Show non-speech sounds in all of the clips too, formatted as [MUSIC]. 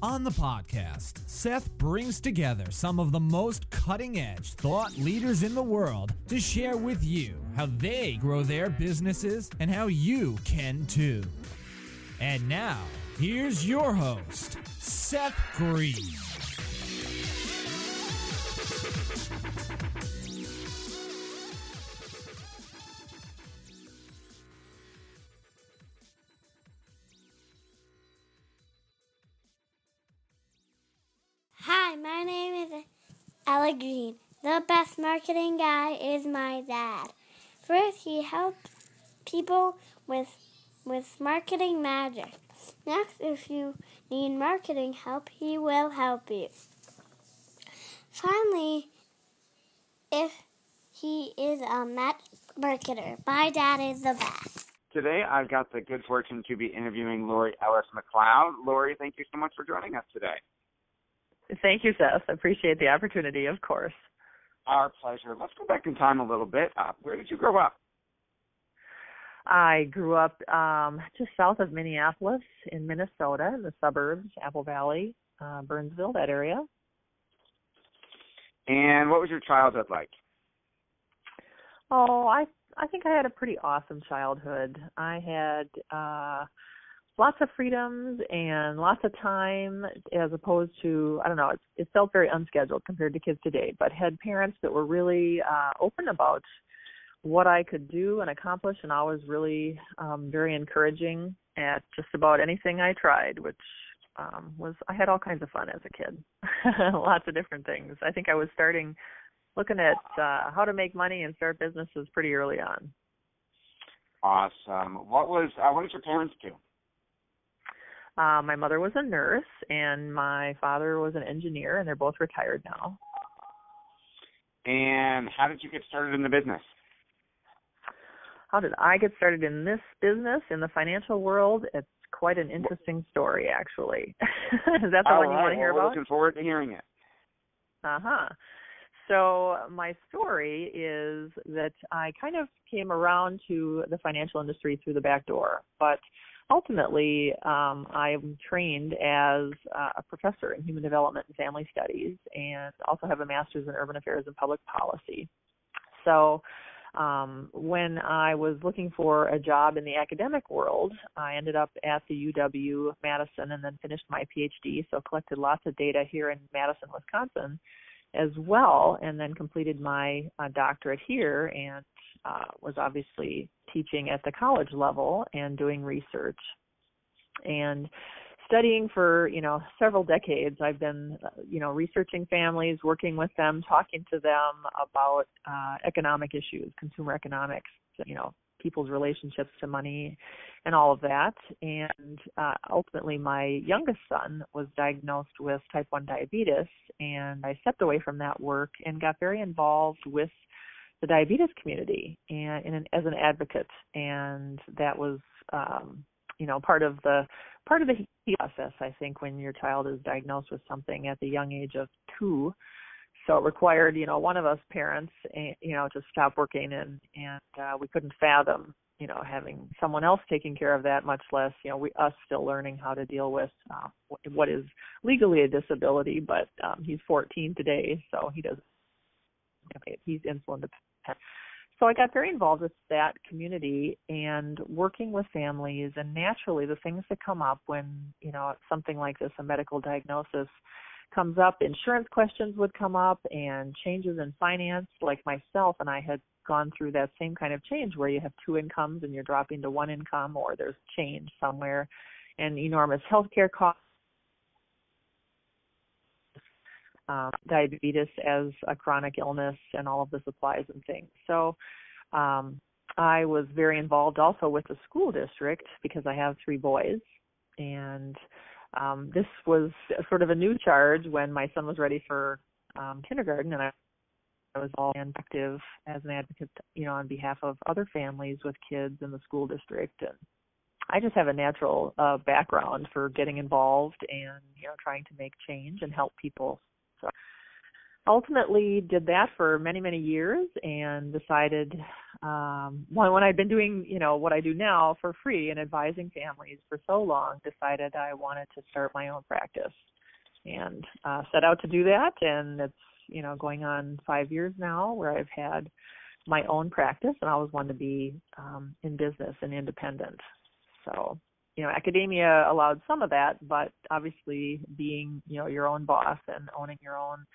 On the podcast, Seth brings together some of the most cutting edge thought leaders in the world to share with you how they grow their businesses and how you can too. And now, here's your host, Seth Green. Green. The best marketing guy is my dad. First, he helps people with with marketing magic. Next, if you need marketing help, he will help you. Finally, if he is a magic marketer, my dad is the best. Today, I've got the good fortune to be interviewing Lori Ellis McLeod. Lori, thank you so much for joining us today. Thank you, Seth. I appreciate the opportunity, of course. Our pleasure. Let's go back in time a little bit. Uh, where did you grow up? I grew up um, just south of Minneapolis in Minnesota, in the suburbs, Apple Valley, uh, Burnsville, that area. And what was your childhood like? Oh, I I think I had a pretty awesome childhood. I had uh lots of freedoms and lots of time as opposed to I don't know, it, it felt very unscheduled compared to kids today, but had parents that were really uh open about what I could do and accomplish and always really um very encouraging at just about anything I tried, which um was I had all kinds of fun as a kid. [LAUGHS] lots of different things. I think I was starting looking at uh how to make money and start businesses pretty early on. Awesome. What was uh, what did your parents do? Uh, my mother was a nurse and my father was an engineer, and they're both retired now. And how did you get started in the business? How did I get started in this business in the financial world? It's quite an interesting story, actually. [LAUGHS] Is that the All one you right. want to hear well, about? Looking forward to hearing it. Uh huh. So my story is that I kind of came around to the financial industry through the back door, but ultimately um, I'm trained as a professor in human development and family studies, and also have a master's in urban affairs and public policy. So um, when I was looking for a job in the academic world, I ended up at the UW Madison and then finished my PhD. So collected lots of data here in Madison, Wisconsin, as well, and then completed my uh, doctorate here and uh, was obviously teaching at the college level and doing research. And studying for you know several decades i've been uh, you know researching families working with them talking to them about uh economic issues consumer economics you know people's relationships to money and all of that. And uh ultimately my youngest son was diagnosed with type 1 diabetes and i stepped away from that work and got very involved with the diabetes community and in an, as an advocate. And that was um you know part of the part of the process i think when your child is diagnosed with something at the young age of 2 so it required you know one of us parents you know to stop working and and uh, we couldn't fathom you know having someone else taking care of that much less you know we us still learning how to deal with uh, what is legally a disability but um he's 14 today so he doesn't he's insulin dependent. So I got very involved with that community and working with families and naturally the things that come up when, you know, something like this, a medical diagnosis comes up, insurance questions would come up and changes in finance, like myself and I had gone through that same kind of change where you have two incomes and you're dropping to one income or there's change somewhere and enormous healthcare costs um, diabetes as a chronic illness and all of the supplies and things. So um, I was very involved also with the school district because I have three boys, and um, this was sort of a new charge when my son was ready for um, kindergarten, and I, I was all active as an advocate, you know, on behalf of other families with kids in the school district. And I just have a natural uh, background for getting involved and you know trying to make change and help people. So ultimately did that for many many years and decided um when when I'd been doing you know what I do now for free and advising families for so long decided I wanted to start my own practice. And uh set out to do that and it's you know going on 5 years now where I've had my own practice and I always wanted to be um in business and independent. So you know academia allowed some of that but obviously being you know your own boss and owning your own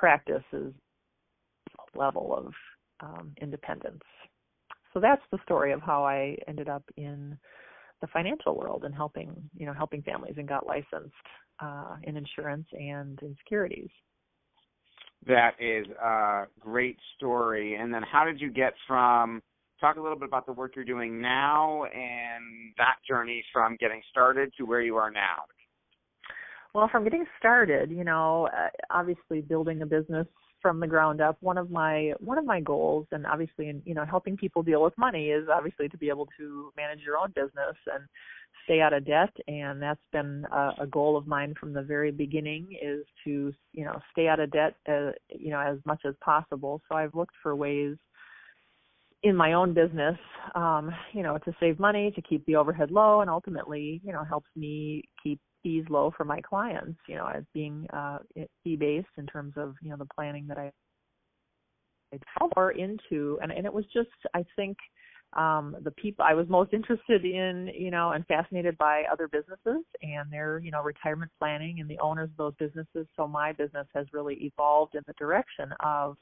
practice is a level of um, independence. So that's the story of how i ended up in the financial world and helping you know helping families and got licensed uh, in insurance and in securities. That is a great story. And then how did you get from talk a little bit about the work you're doing now and that journey from getting started to where you are now. Well, from getting started, you know, uh, obviously building a business from the ground up, one of my one of my goals, and obviously, in you know, helping people deal with money is obviously to be able to manage your own business and stay out of debt. And that's been a, a goal of mine from the very beginning is to you know stay out of debt, uh, you know, as much as possible. So I've looked for ways in my own business, um, you know, to save money, to keep the overhead low, and ultimately, you know, helps me keep fees low for my clients. You know, as being uh, fee based in terms of you know the planning that I or into, and and it was just I think um the people I was most interested in, you know, and fascinated by other businesses and their, you know, retirement planning and the owners of those businesses. So my business has really evolved in the direction of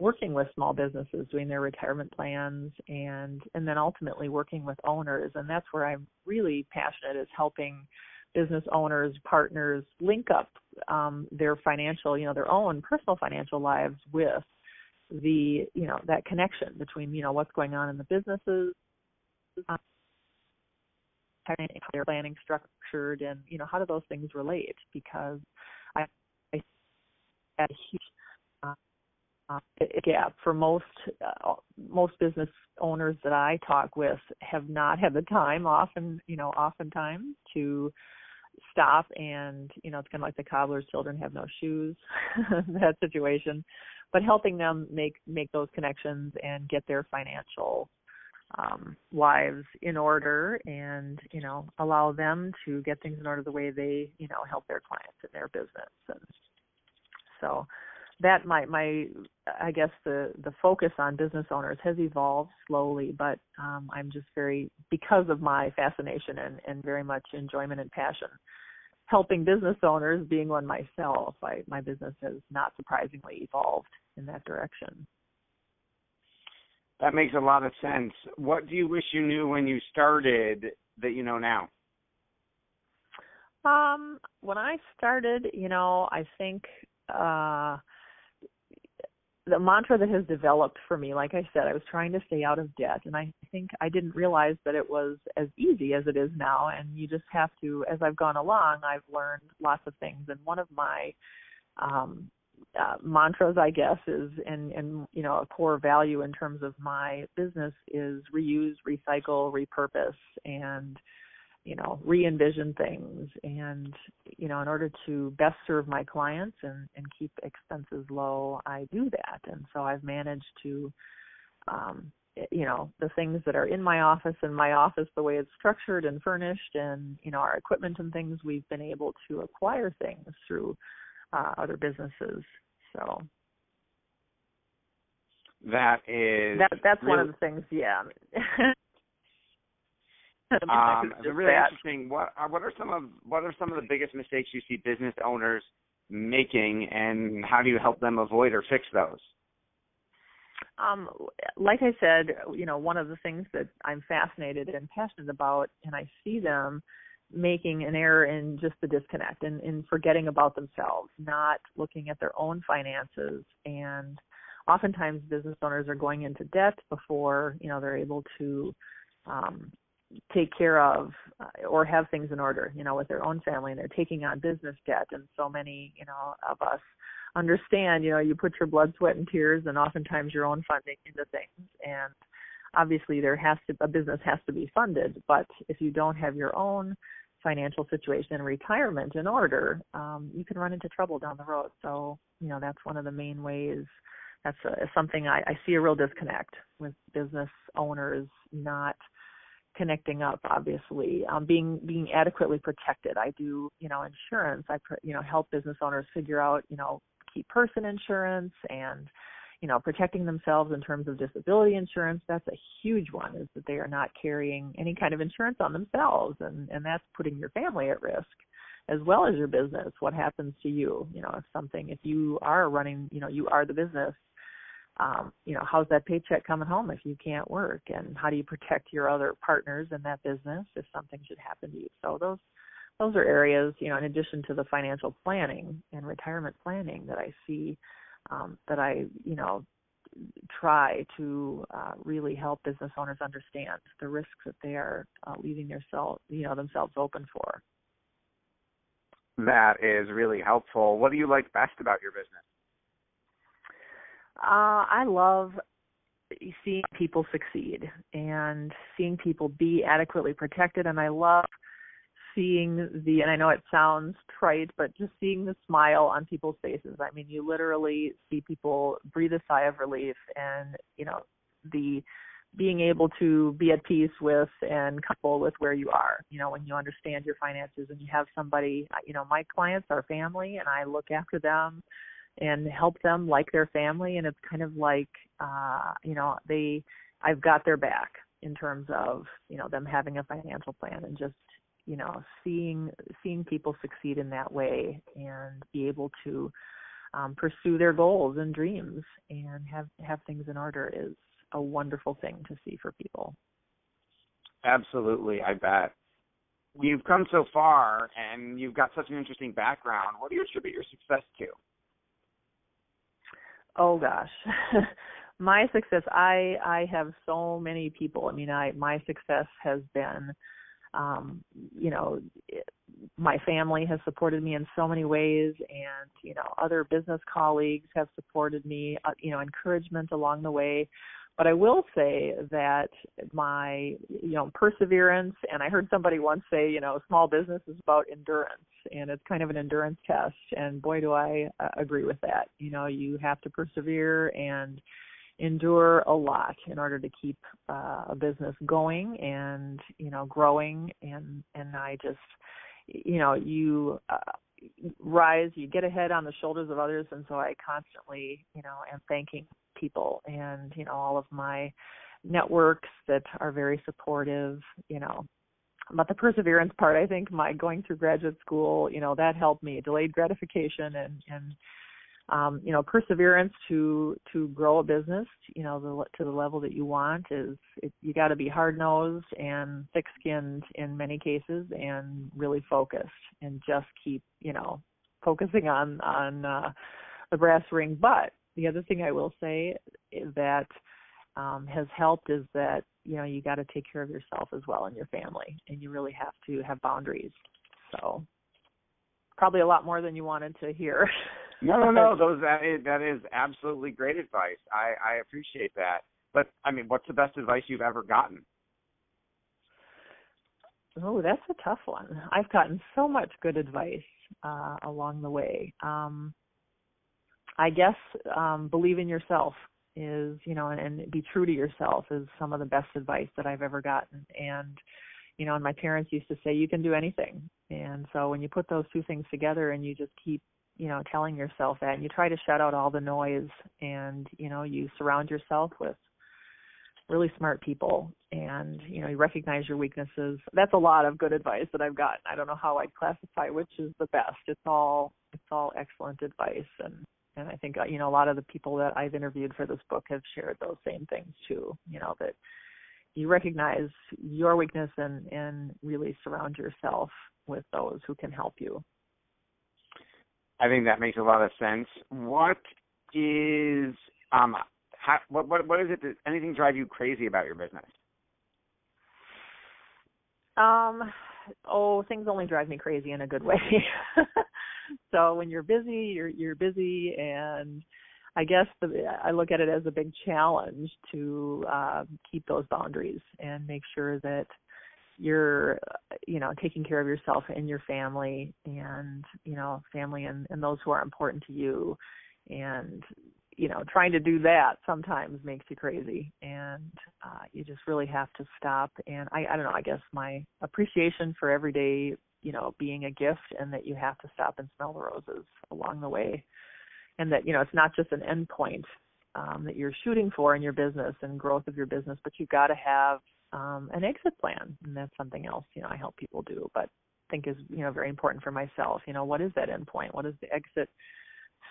working with small businesses doing their retirement plans and and then ultimately working with owners and that's where I'm really passionate is helping business owners partners link up um, their financial you know their own personal financial lives with the you know that connection between you know what's going on in the businesses how their planning structured and you know how do those things relate? Because I, I a huge uh, gap for most uh, most business owners that I talk with have not had the time often you know oftentimes to stop and you know it's kind of like the cobbler's children have no shoes [LAUGHS] that situation. But helping them make make those connections and get their financial um lives in order and you know allow them to get things in order the way they you know help their clients in their business. And so that my my I guess the the focus on business owners has evolved slowly, but um, I'm just very because of my fascination and and very much enjoyment and passion helping business owners being one myself I, my business has not surprisingly evolved in that direction. That makes a lot of sense. What do you wish you knew when you started that you know now? Um when i started you know i think uh the mantra that has developed for me, like I said, I was trying to stay out of debt, and I think I didn't realize that it was as easy as it is now. And you just have to, as I've gone along, I've learned lots of things. And one of my um, uh, mantras, I guess, is and and you know a core value in terms of my business is reuse, recycle, repurpose, and you know re-envision things and you know in order to best serve my clients and and keep expenses low i do that and so i've managed to um you know the things that are in my office and my office the way it's structured and furnished and you know our equipment and things we've been able to acquire things through uh, other businesses so That is that that's really, one of the things. Yeah. [LAUGHS] [LAUGHS] um, really interesting. What are what are some of what are some of the biggest mistakes you see business owners making, and how do you help them avoid or fix those? Um, like I said, you know, one of the things that I'm fascinated and passionate about, and I see them making an error in just the disconnect and in forgetting about themselves, not looking at their own finances. And oftentimes business owners are going into debt before, you know, they're able to um, take care of uh, or have things in order, you know, with their own family and they're taking on business debt. And so many, you know, of us understand, you know, you put your blood, sweat, and tears and oftentimes your own funding into things. And obviously there has to, a business has to be funded, but if you don't have your own financial situation and retirement in order, um, you can run into trouble down the road. So, you know, that's one of the main ways. That's a, something I, I see a real disconnect with business owners not connecting up obviously um, being being adequately protected. I do you know insurance. I you know help business owners figure out you know key person insurance and you know protecting themselves in terms of disability insurance. That's a huge one is that they are not carrying any kind of insurance on themselves and and that's putting your family at risk as well as your business. What happens to you? You know if something if you are running you know you are the business um, you know, how's that paycheck coming home if you can't work, and how do you protect your other partners in that business if something should happen to you? So those those are areas, you know, in addition to the financial planning and retirement planning that I see um, that I, you know, try to uh, really help business owners understand the risks that they are uh, leaving their self, you know, themselves open for. That is really helpful. What do you like best about your business? Uh, I love seeing people succeed and seeing people be adequately protected, and I love seeing the and I know it sounds trite, but just seeing the smile on people's faces. I mean, you literally see people breathe a sigh of relief, and you know the being able to be at peace with and comfortable with where you are you know when you understand your finances and you have somebody you know my clients are family and i look after them and help them like their family. And it's kind of like uh you know they I've got their back in terms of you know them having a financial plan and just you know seeing seeing people succeed in that way and be able to um pursue their goals and dreams and have have things in order is a wonderful thing to see for people. Absolutely i bet. You've come so far and you've got such an interesting background. What do you attribute your success to oh gosh. [LAUGHS] My success i i have so many people. I mean i my success has been um you know my family has supported me in so many ways and you know other business colleagues have supported me uh, you know encouragement along the way but I will say that my you know perseverance and I heard somebody once say you know small business is about endurance and it's kind of an endurance test and boy do I uh, agree with that. You know you have to persevere and endure a lot in order to keep uh, a business going and you know growing. And and I just you know you uh, rise you get ahead on the shoulders of others. And so I constantly you know am thanking people and you know all of my networks that are very supportive you know. But the perseverance part i think my going through graduate school you know that helped me delayed gratification and and um you know perseverance to to grow a business you know the, to the level that you want is it, you got to be hard nosed and thick skinned in many cases and really focused and just keep you know focusing on on uh the brass ring. But the other thing I will say that um, has helped is that you know you got to take care of yourself as well and your family, and you really have to have boundaries. So probably a lot more than you wanted to hear. [LAUGHS] no, no, no. [LAUGHS] Those that is that is absolutely great advice. I I appreciate that. But I mean, what's the best advice you've ever gotten? Oh, that's a tough one. I've gotten so much good advice uh, along the way. Um, I guess um, believe in yourself is you know and, and be true to yourself is some of the best advice that I've ever gotten. And you know and my parents used to say you can do anything. And so when you put those two things together and you just keep you know telling yourself that and you try to shut out all the noise and you know you surround yourself with really smart people and you know you recognize your weaknesses that's a lot of good advice that i've gotten. I don't know how i'd classify which is the best. It's all it's all excellent advice and and i think uh, you know a lot of the people that i've interviewed for this book have shared those same things too you know that you recognize your weakness and and really surround yourself with those who can help you i think that makes a lot of sense what is um how, what what what is it that anything drive you crazy about your business? Um, oh, things only drive me crazy in a good way. [LAUGHS] so when you're busy, you're you're busy, and I guess the, I look at it as a big challenge to uh, keep those boundaries and make sure that you're you know taking care of yourself and your family and you know family and, and those who are important to you and you know trying to do that sometimes makes you crazy. And uh you just really have to stop. And i i don't know i guess my appreciation for every day you know being a gift and that you have to stop and smell the roses along the way. And that you know it's not just an end point um that you're shooting for in your business and growth of your business but you've got to have um an exit plan. And that's something else you know i help people do but think is you know very important for myself. You know what is that end point? What is the exit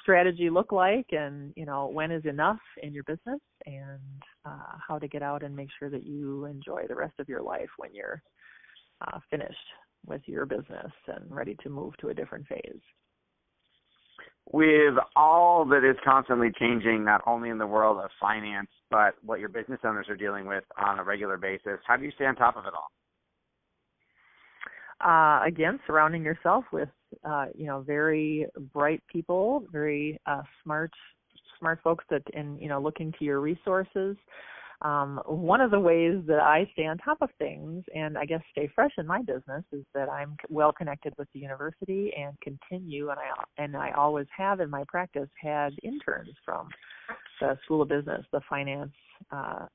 strategy look like and you know when is enough in your business and uh, how to get out and make sure that you enjoy the rest of your life when you're uh, finished with your business and ready to move to a different phase? With all that is constantly changing not only in the world of finance but what your business owners are dealing with on a regular basis how do you stay on top of it all uh, again, surrounding yourself with uh, you know very bright people, very uh, smart smart folks that and you know looking to your resources. Um, one of the ways that I stay on top of things and I guess stay fresh in my business is that I'm well connected with the university and continue and I and I always have in my practice had interns from the School of Business, the finance, uh,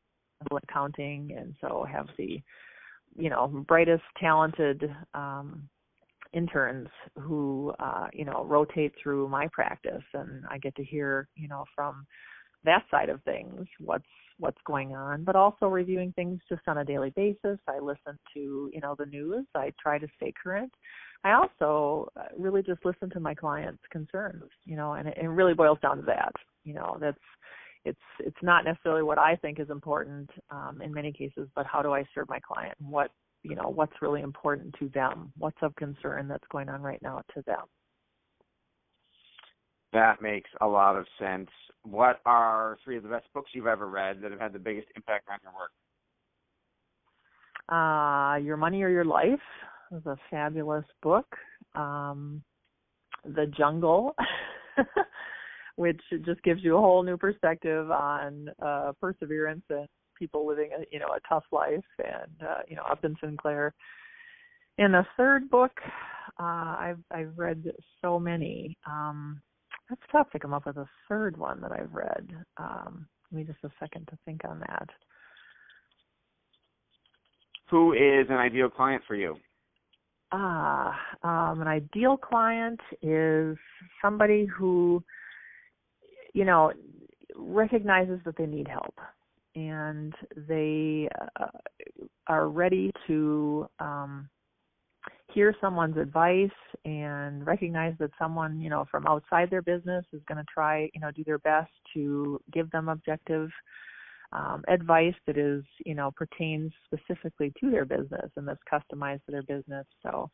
accounting, and so have the you know brightest talented um interns who uh you know rotate through my practice. And I get to hear you know from that side of things what's what's going on but also reviewing things just on a daily basis. I listen to you know the news. I try to stay current. I also uh, really just listen to my clients concerns you know and it, it really boils down to that you know that's it's it's not necessarily what I think is important um, in many cases, but how do I serve my client? And what you know what's really important to them? What's of concern that's going on right now to them? That makes a lot of sense. What are three of the best books you've ever read that have had the biggest impact on your work? Uh, Your Money or Your Life is a fabulous book. Um, the Jungle [LAUGHS] which just gives you a whole new perspective on uh, perseverance and people living a you know a tough life and uh, you know Upton Sinclair. In the third book, uh, I've I've read so many. Um, it's tough to come up with a third one that I've read. Um, give me just a second to think on that. Who is an ideal client for you? Ah, um, an ideal client is somebody who you know, recognizes that they need help and they uh, are ready to um, hear someone's advice and recognize that someone, you know, from outside their business is going to try, you know, do their best to give them objective um, advice that is, you know, pertains specifically to their business and that's customized to their business. So,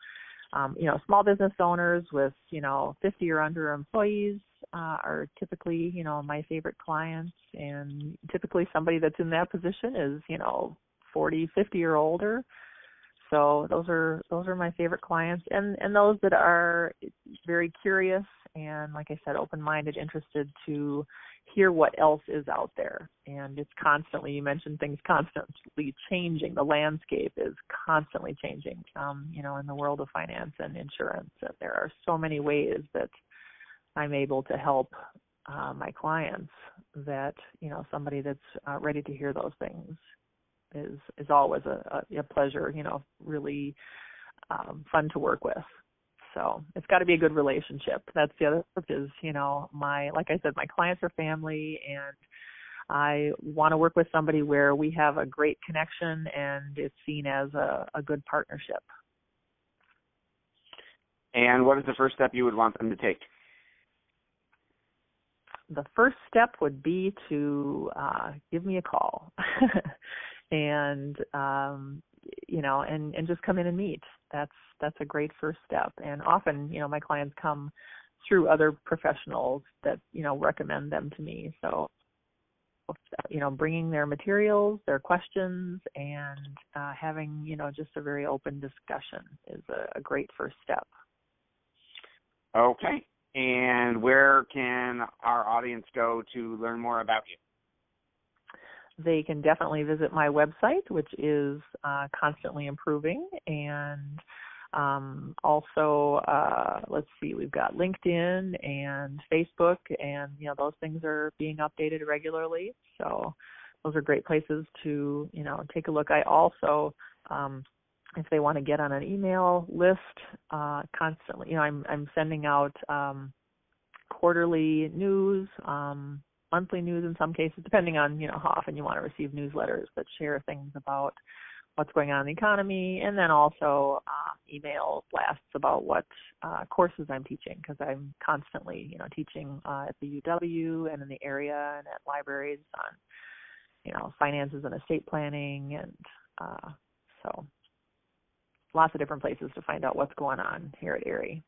um, you know, small business owners with, you know, 50 or under employees uh, are typically, you know, my favorite clients. And typically somebody that's in that position is, you know, 40, 50 or older. So those are those are my favorite clients, and and those that are very curious and, like I said, open-minded, interested to hear what else is out there. And it's constantly you mentioned things constantly changing. The landscape is constantly changing. Um, you know, in the world of finance and insurance, and there are so many ways that I'm able to help uh, my clients that you know somebody that's uh, ready to hear those things is is always a, a, pleasure. You know, really um, fun to work with. So it's got to be a good relationship. That's the other is, you know, my like I said, my clients are family, and I want to work with somebody where we have a great connection and it's seen as a, a good partnership. And what is the first step you would want them to take? The first step would be to uh, give me a call, [LAUGHS] and um, you know, and and just come in and meet. That's that's a great first step. And often, you know, my clients come through other professionals that you know recommend them to me. So you know bringing their materials their questions and uh, having you know just a very open discussion is a, a great first step okay and where can our audience go to learn more about you they can definitely visit my website which is uh, constantly improving and um, also, uh, let's see, we've got LinkedIn and Facebook, and you know those things are being updated regularly. So those are great places to you know take a look. I also, um, if they want to get on an email list, uh, constantly, you know, I'm I'm sending out um, quarterly news. Um, monthly news in some cases depending on you know how often you want to receive newsletters that share things about what's going on in the economy, and then also um, email blasts about what uh, courses I'm teaching because I'm constantly, you know, teaching uh, at the UW and in the area and at libraries on, you know, finances and estate planning, and uh, so lots of different places to find out what's going on here at Erie.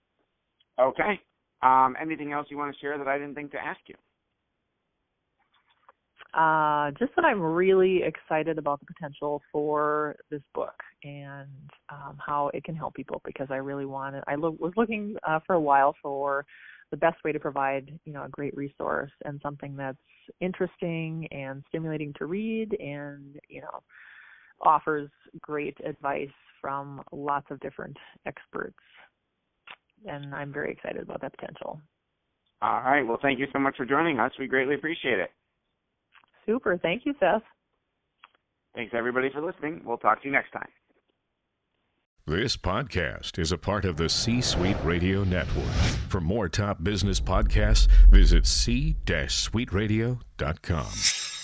Okay. Um, anything else you want to share that I didn't think to ask you? Uh, just that I'm really excited about the potential for this book and um, how it can help people because I really wanted. I lo- was looking uh, for a while for the best way to provide, you know, a great resource and something that's interesting and stimulating to read and you know offers great advice from lots of different experts. And I'm very excited about that potential. All right. Well, thank you so much for joining us. We greatly appreciate it. Super. Thank you, Seth. Thanks, everybody, for listening. We'll talk to you next time. This podcast is a part of the C Suite Radio Network. For more top business podcasts, visit c-suiteradio.com.